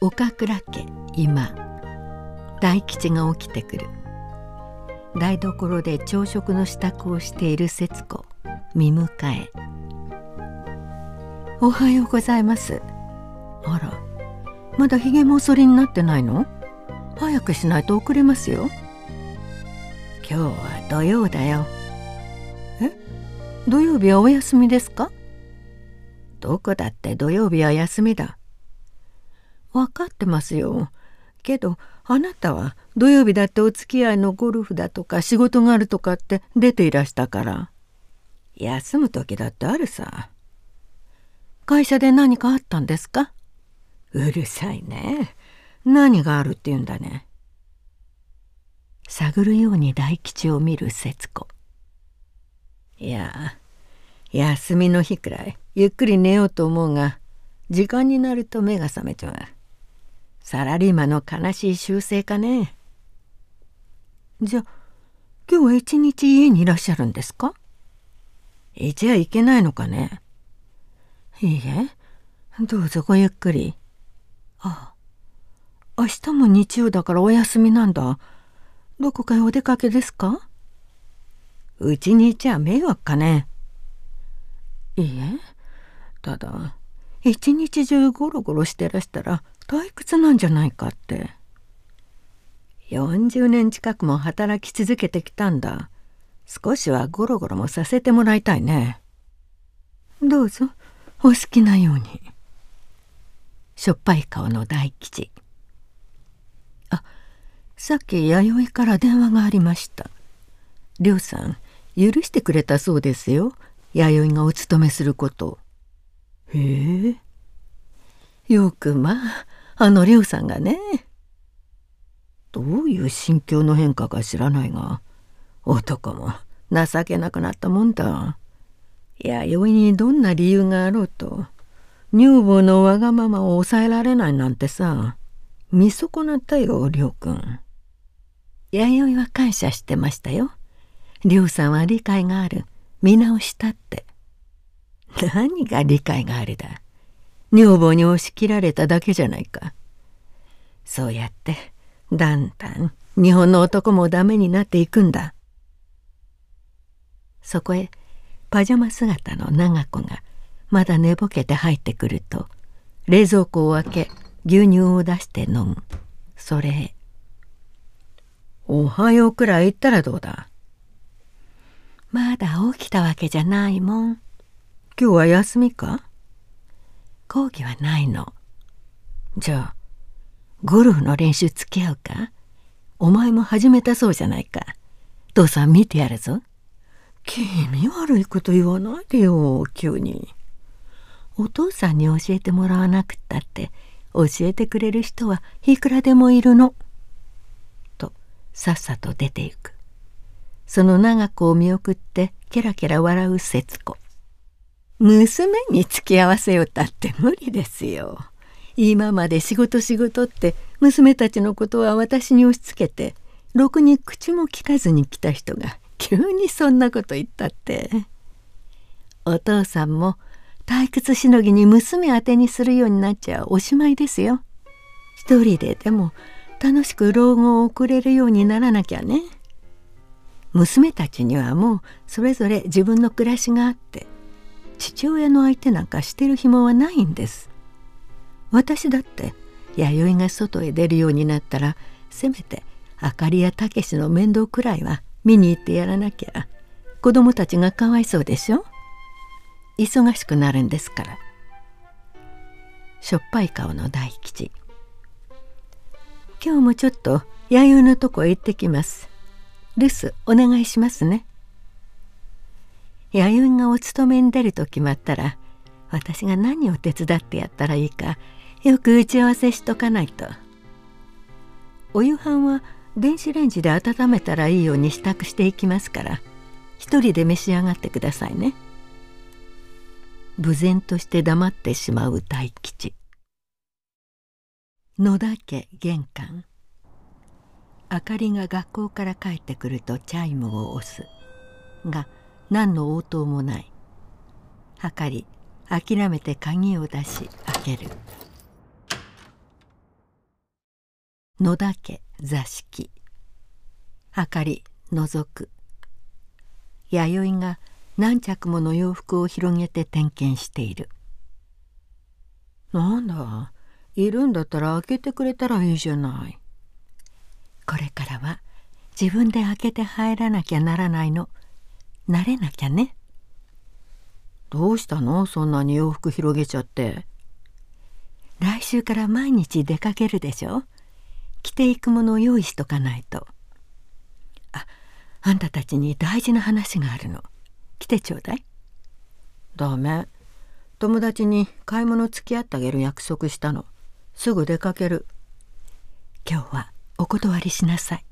岡倉家今大吉が起きてくる。台所で朝食の支度をしている節子見迎え。おはようございます。あらまだひげもそりになってないの？早くしないと遅れますよ。今日は土曜だよ。え？土曜日はお休みですか？どこだって土曜日は休みだ。分かってますよ。けどあなたは土曜日だってお付き合いのゴルフだとか仕事があるとかって出ていらしたから。休む時だってあるさ。会社で何かあったんですか？うるさいね。何があるって言うんだね。探るように大吉を見る節子。いや休みの日くらいゆっくり寝ようと思うが時間になると目が覚めちゃう。サラリーマンの悲しい習性かね。じゃ今日は一日家にいらっしゃるんですか？いちゃいけないのかね？いいえ。どうぞごゆっくり。あ明日も日曜だからお休みなんだ。どこかへお出かけですか？うちにいちゃ迷惑かね。いいえ。ただ一日中ゴロゴロしてらしたら退屈なんじゃないかって。40年近くも働き続けてきたんだ。少しはゴロゴロもさせてもらいたいね。どうぞ。お好きなように。しょっぱい顔の大吉。あさっき弥生から電話がありました。亮さん許してくれたそうですよ。弥生がお勤めすること。へえ。よくまああの亮さんがね。どういう心境の変化か知らないが男も情けなくなったもんだ。弥生にどんな理由があろうと女房のわがままを抑えられないなんてさ見損なったよ亮君弥生は感謝してましたよ。亮さんは理解がある。見直したって。何が理解があるだ？女房に押し切られただけじゃないか。そうやってだんだん日本の男もダメになっていくんだ。そこへパジャマ姿の長子がまだ寝ぼけて入ってくると冷蔵庫を開け牛乳を出して飲む。それへ「おはようくらい言ったらどうだ?」まだ起きたわけじゃないもん。今日は休みか？講義はないの。じゃあゴルフの練習付き合うか？お前も始めたそうじゃないか？父さん見てやるぞ。気味悪いこと言わないでよ急に。お父さんに教えてもらわなくったって教えてくれる人はいくらでもいるの。とさっさと出ていく。その長子を見送ってケラケラ笑う節子娘に付き合わせよったって無理ですよ。今まで仕事仕事って娘たちのことは私に押し付けてろくに口も聞かずに来た人が急にそんなこと言ったって。お父さんも退屈しのぎに娘宛てにするようになっちゃおしまいですよ。一人ででも楽しく老後を送れるようにならなきゃね。娘たちにはもうそれぞれ自分の暮らしがあって父親の相手なんかしてる暇はないんです。私だって弥生が外へ出るようになったらせめてあかりやたけしの面倒くらいは見に行ってやらなきゃ。子供たちがかわいそうでしょ？忙しくなるんですから。しょっぱい顔の大吉。今日もちょっと弥生のとこへ行ってきます。留守お願いしますね。弥生がお勤めに出ると決まったら私が何を手伝ってやったらいいかよく打ち合わせしとかないと。お夕飯は電子レンジで温めたらいいように支度していきますから一人で召し上がってくださいね。無然として黙ってしまう大吉。野田家玄関。明かりが学校から帰ってくるとチャイムを押す。が何の応答もない。はかり諦めて鍵を出し開ける。野田家座敷。明かり覗く。弥生が何着もの洋服を広げて点検している。なんだ？いるんだったら開けてくれたらいいじゃない。これからは自分で開けて入らなきゃならないの慣れなきゃね。どうしたの？そんなに洋服広げちゃって。来週から毎日出かけるでしょ？着ていくものを用意しとかないと。ああんたたちに大事な話があるの。来てちょうだい。ダメ。友達に買い物付き合ってあげる約束したの。すぐ出かける。今日はお断りしなさい。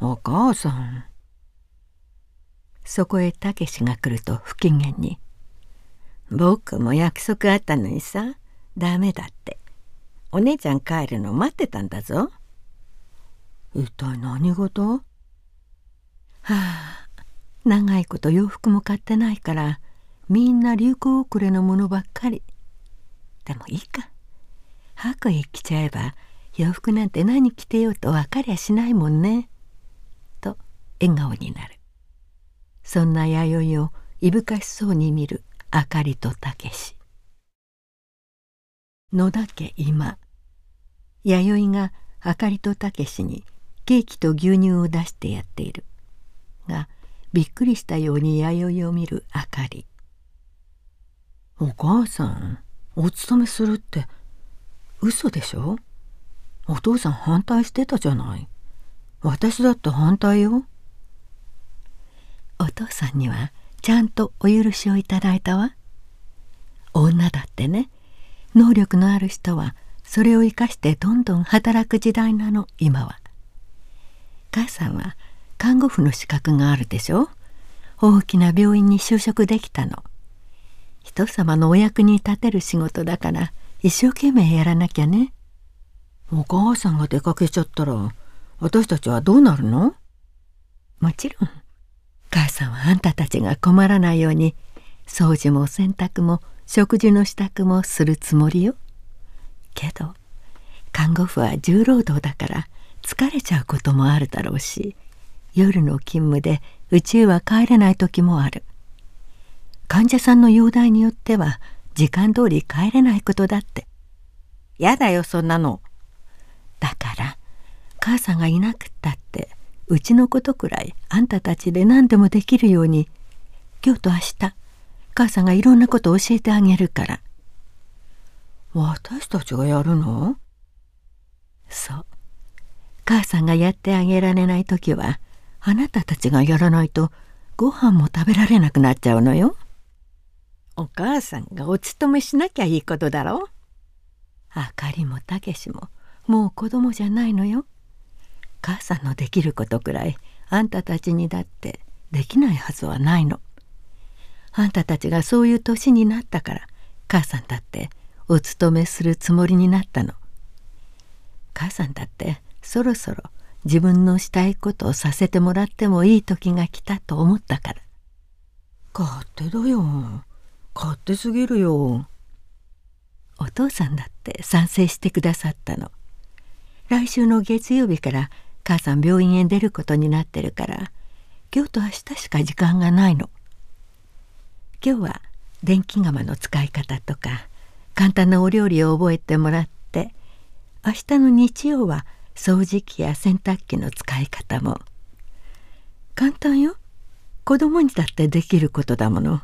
お母さんそこへたけしが来ると不機嫌に「僕も約束あったのにさダメだって。お姉ちゃん帰るの待ってたんだぞ」一体何事はあ長いこと洋服も買ってないからみんな流行遅れのものばっかり。でもいいか。白衣着ちゃえば洋服なんて何着てようと分かりゃしないもんね。と笑顔になる。そんな弥生をいぶかしそうに見るあかりとたけし。野田家今。弥生があかりとたけしにケーキと牛乳を出してやっている。がびっくりしたように弥生を見るあかり。お母さんお勤めするって嘘でしょ？お父さん反対してたじゃない。私だって反対よ。お父さんにはちゃんとお許しをいただいたわ。女だってね。能力のある人はそれを生かしてどんどん働く時代なの。今は。母さんは看護婦の資格があるでしょ。大きな病院に就職できたの。人様のお役に立てる仕事だから一生懸命やらなきゃね。お母さんが出かけちゃったら私たちはどうなるの？もちろん母さんはあんたたちが困らないように掃除も洗濯も食事の支度もするつもりよ。けど看護婦は重労働だから疲れちゃうこともあるだろうし夜の勤務で家へは帰れない時もある。患者さんの容体によっては時間通り帰れないことだって。やだよそんなの。だから母さんがいなくったってうちのことくらいあんたたちで何でもできるように今日と明日母さんがいろんなことを教えてあげるから私たちがやるの？そう母さんがやってあげられない時はあなたたちがやらないとご飯も食べられなくなっちゃうのよ。お母さんがお勤めしなきゃいいことだろ？あかりもたけしももう子供じゃないのよ。母さんのできることくらいあんたたちにだってできないはずはないの。あんたたちがそういう年になったから母さんだってお勤めするつもりになったの。母さんだってそろそろ自分のしたいことをさせてもらってもいい時が来たと思ったから勝手だよ勝手すぎるよお父さんだって賛成してくださったの来週の月曜日から母さん病院へ出ることになってるから今日と明日しか時間がないの。今日は電気釜の使い方とか簡単なお料理を覚えてもらって明日の日曜は掃除機や洗濯機の使い方も。簡単よ。子供にだってできることだもの。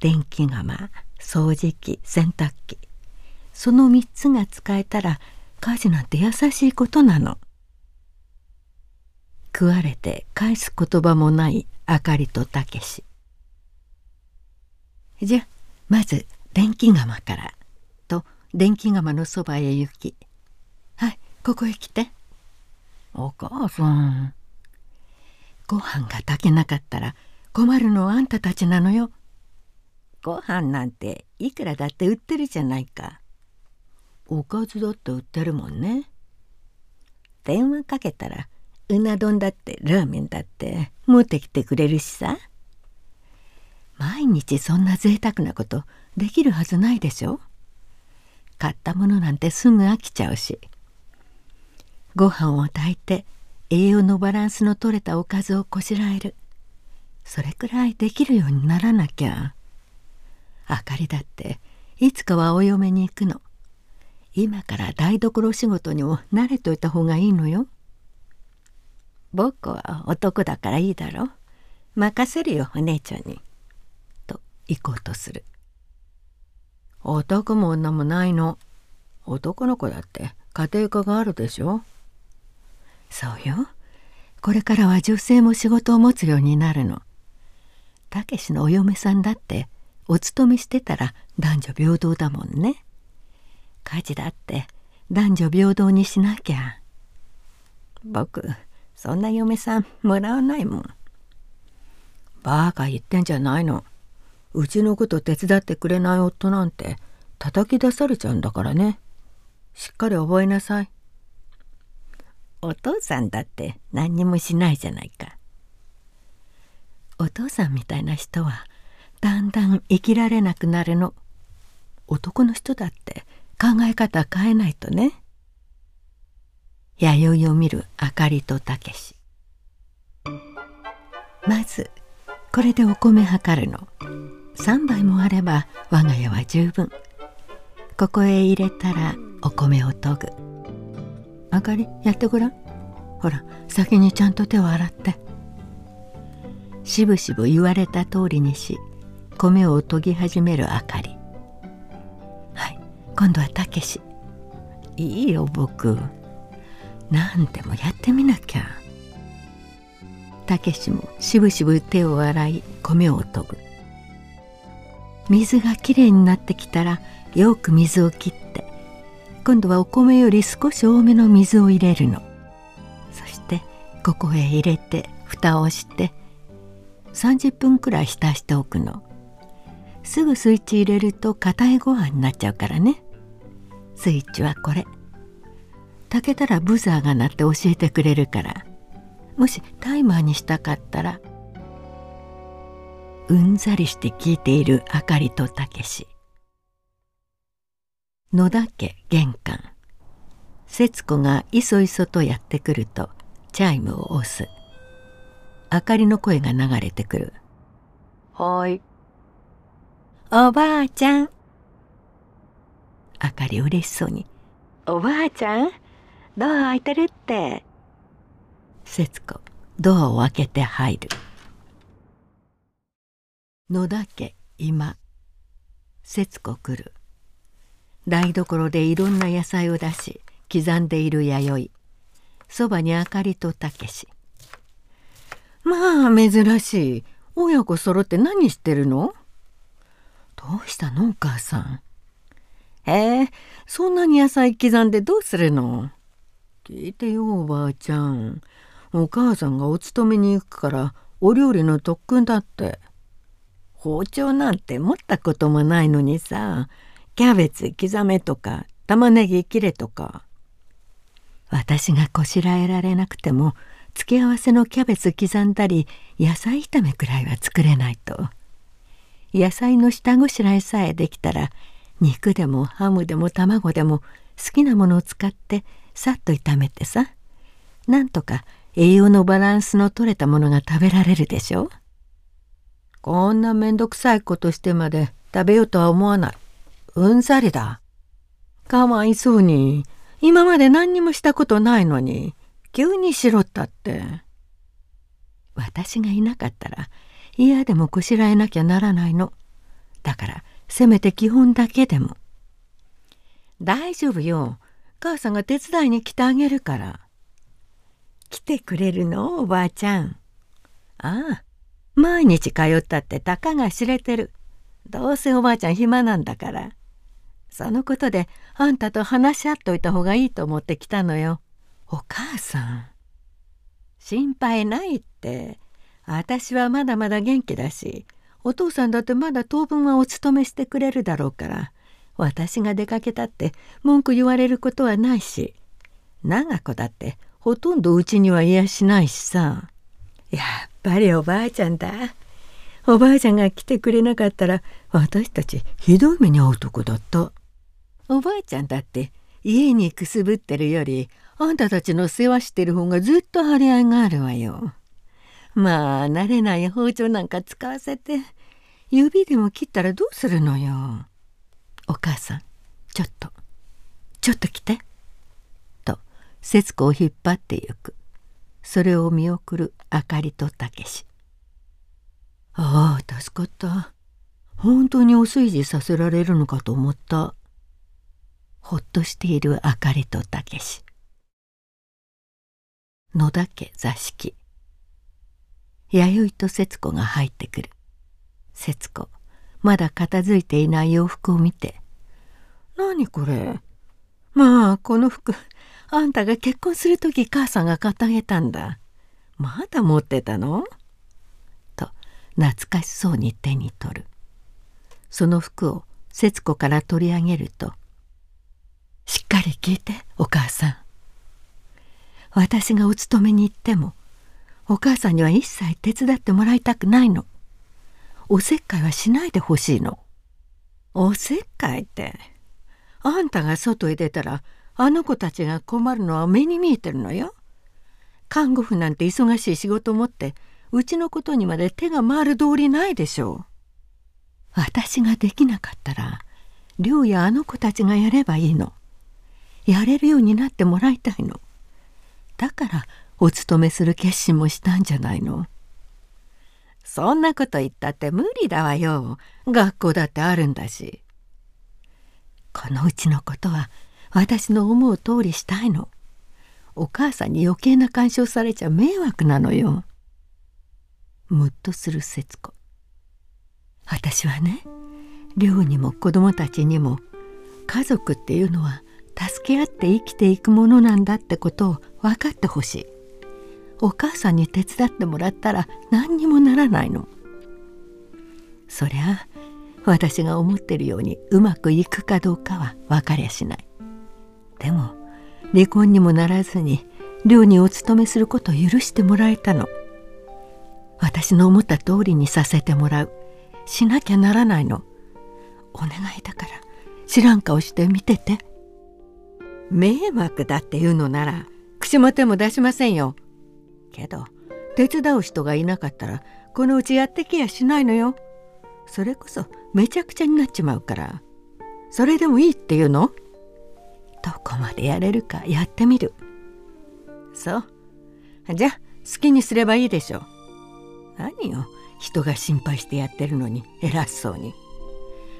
電気釜掃除機洗濯機。その3つが使えたら家事なんて優しいことなの。食われて返す言葉もないあかりとたけし。じゃまず電気釜からと電気釜のそばへ行き。はいここへ来て。お母さん。ご飯が炊けなかったら困るのはあんたたちなのよ。ご飯なんていくらだって売ってるじゃないか。おかずだって売ってるもんね。電話かけたらうな丼だってラーメンだって持ってきてくれるしさ。毎日そんな贅沢なことできるはずないでしょ。買ったものなんてすぐ飽きちゃうし。ご飯を炊いて栄養のバランスの取れたおかずをこしらえる。それくらいできるようにならなきゃ。あかりだっていつかはお嫁に行くの。今から台所仕事にも慣れといた方がいいのよ。僕は男だからいいだろ任せるよお姉ちゃんにと行こうとする男も女もないの男の子だって家庭科があるでしょそうよ。これからは女性も仕事を持つようになるの。たけしのお嫁さんだってお勤めしてたら男女平等だもんね。家事だって男女平等にしなきゃ。僕そんな嫁さんもらわないもん。バカ言ってんじゃないの。うちのこと手伝ってくれない夫なんて叩き出されちゃうんだからね。しっかり覚えなさい。お父さんだって何にもしないじゃないか。お父さんみたいな人はだんだん生きられなくなるの。男の人だって考え方変えないとね。弥生を見るあかりとたけし。まずこれでお米測るの。3杯もあれば我が家は十分。ここへ入れたらお米を研ぐ。あかりやってごらん。ほら先にちゃんと手を洗って。しぶしぶ言われた通りにし米を研ぎ始めるあかり。はい今度はたけし。いいよ僕。何でもやってみなきゃ。たけしもしぶしぶ手を洗い米を研ぐ。水がきれいになってきたらよく水を切って今度はお米より少し多めの水を入れるの。そしてここへ入れて蓋をして30分くらい浸しておくの。すぐスイッチ入れると硬いご飯になっちゃうからね。スイッチはこれ。炊けたらブザーが鳴って教えてくれるから。もしタイマーにしたかったらうんざりして聞いているあかりとたけし。野田家玄関。節子がいそいそとやってくるとチャイムを押す。あかりの声が流れてくる「はい」おばあちゃん。あかり嬉しそうに「おばあちゃん？ドア開いてるって」節子ドアを開けて入る。野田家今。節子来る。台所でいろんな野菜を出し刻んでいる弥生。そばにあかりとたけし。まあ珍しい。親子揃って何してるの？どうしたのお母さん？えー、そんなに野菜刻んでどうするの？聞いてよおばあちゃん。お母さんがお勤めに行くからお料理の特訓だって。包丁なんて持ったこともないのにさキャベツ刻めとか玉ねぎ切れとか。私がこしらえられなくても付け合わせのキャベツ刻んだり野菜炒めくらいは作れないと。野菜の下ごしらえさえできたら肉でもハムでも卵でも好きなものを使ってさっと炒めてさ。なんとか栄養のバランスの取れたものが食べられるでしょ。こんなめんどくさいことしてまで食べようとは思わない。うんざりだ。かわいそうに。今まで何にもしたことないのに。急にしろったって。私がいなかったら嫌でもこしらえなきゃならないの。だからせめて基本だけでも。大丈夫よ。母さんが手伝いに来てあげるから。来てくれるの？おばあちゃん。ああ毎日通ったってたかが知れてる。どうせおばあちゃん暇なんだから。そのことであんたと話し合っといた方がいいと思って来たのよ。お母さん。心配ないって。私はまだまだ元気だしお父さんだってまだ当分はお勤めしてくれるだろうから私が出かけたって文句言われることはないし長子だってほとんどうちにはいやしないしさやっぱりおばあちゃんだおばあちゃんが来てくれなかったら私たちひどい目に遭うとこだったおばあちゃんだって家にくすぶってるよりあんたたちの世話してる方がずっと張り合いがあるわよ。まあ慣れない包丁なんか使わせて指でも切ったらどうするのよ。お母さんちょっとちょっと来て。と節子を引っ張ってゆく。それを見送るあかりとたけし。ああ助かった。本当にお炊事させられるのかと思った。ほっとしているあかりとたけし。野田家座敷。弥生と節子が入ってくる。節子、まだ片付いていない洋服を見て。何これ？まあ、この服、あんたが結婚する時母さんが買ってあげたんだ。まだ持ってたの？と、懐かしそうに手に取る。その服を節子から取り上げると「しっかり聞いてお母さん」私がお勤めに行ってもお母さんには一切手伝ってもらいたくないのおせっかいはしないでほしいの。おせっかいって？あんたが外へ出たらあの子たちが困るのは目に見えてるのよ。看護婦なんて忙しい仕事を持ってうちのことにまで手が回る通りないでしょう。私ができなかったら亮やあの子たちがやればいいの。やれるようになってもらいたいの。だからお勤めする決心もしたんじゃないのそんなこと言ったって無理だわよ。学校だってあるんだし。このうちのことは私の思う通りしたいの。お母さんに余計な干渉されちゃ迷惑なのよ。むっとする節子。私はね寮にも子供たちにも家族っていうのは助け合って生きていくものなんだってことを分かってほしい。お母さんに手伝ってもらったら何にもならないの。そりゃ私が思ってるようにうまくいくかどうかは分かりゃしない。でも離婚にもならずに寮にお勤めすることを許してもらえたの。私の思った通りにさせてもらう。しなきゃならないの。お願いだから知らん顔して見てて。迷惑だっていうのなら口も手も出しませんよ。けど手伝う人がいなかったらこのうちやってきやしないのよ。それこそめちゃくちゃになっちまうから。それでもいいっていうの？どこまでやれるかやってみる。そう。じゃあ好きにすればいいでしょ何よ人が心配してやってるのに偉そうに。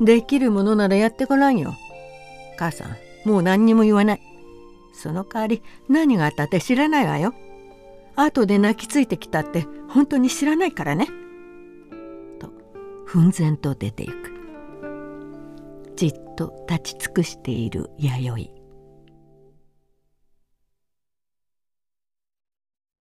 できるものならやってごらんよ。母さんもう何にも言わない。その代わり何があったって知らないわよ。後で泣きついてきたって本当に知らないからね。と奮然と出ていく。じっと立ち尽くしている弥生。